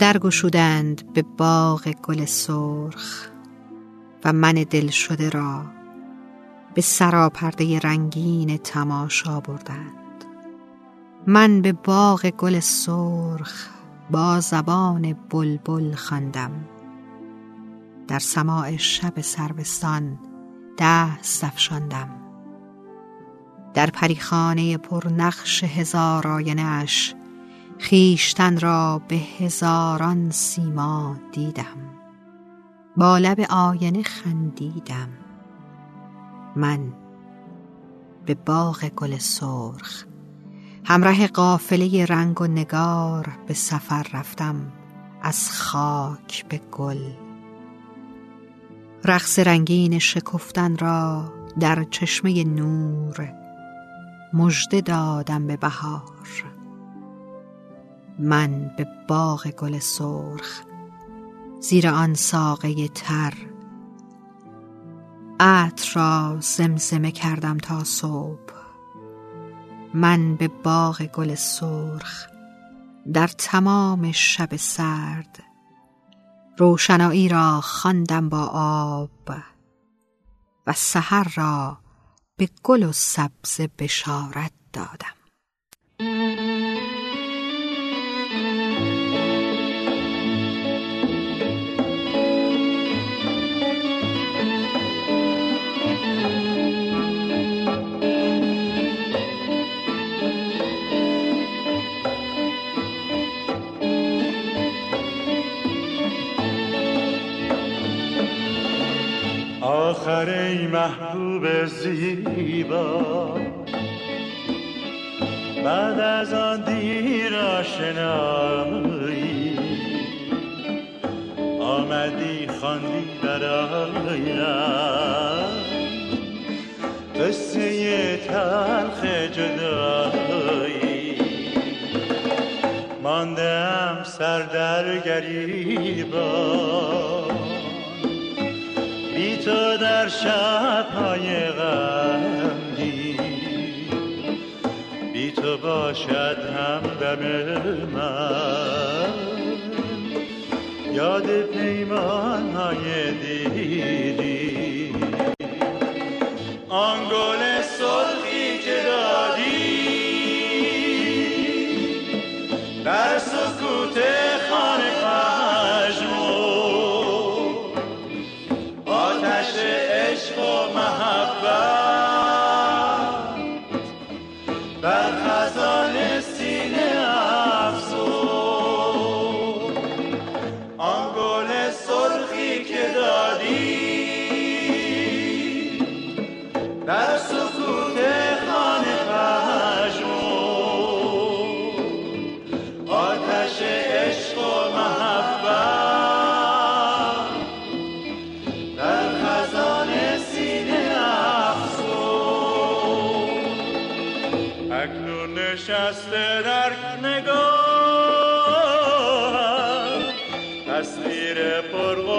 درگشودند به باغ گل سرخ و من دل شده را به سراپرده رنگین تماشا بردند. من به باغ گل سرخ با زبان بلبل خواندم. در سماع شب سروستان دست افشاندم. در پریخانه پرنقش هزار آینه اش خیشتن را به هزاران سیما دیدم. با لب آینه خندیدم. من به باغ گل سرخ. همراه قافله رنگ و نگار به سفر رفتم. از خاک به گل. رقص رنگین شکفتن را در چشمه نور مژده دادم به بهار. من به باغ گل سرخ زیر آن ساقه تر. عطر را زمزمه کردم تا صبح. من به باغ گل سرخ در تمام شب سرد. روشنایی را خواندم با آب و سحر را به گل و سبز بشارت دادم. آخر ای محبوب زیبا. بعد از آن دیر آشنایی آمدی خواندی برایم قصه تلخ جدایی. ماندم سر در گریبان تو در شبهای غمگی بی تو باشد هم دم من. یاد پیمان های دیری آن نشسته در نگاه. تصویر پرغرور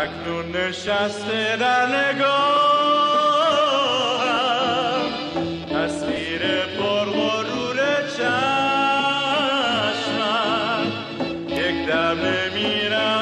اکنون نشسته در نگاهم تصویر پرغرور چشمم. یک دم نمیرم.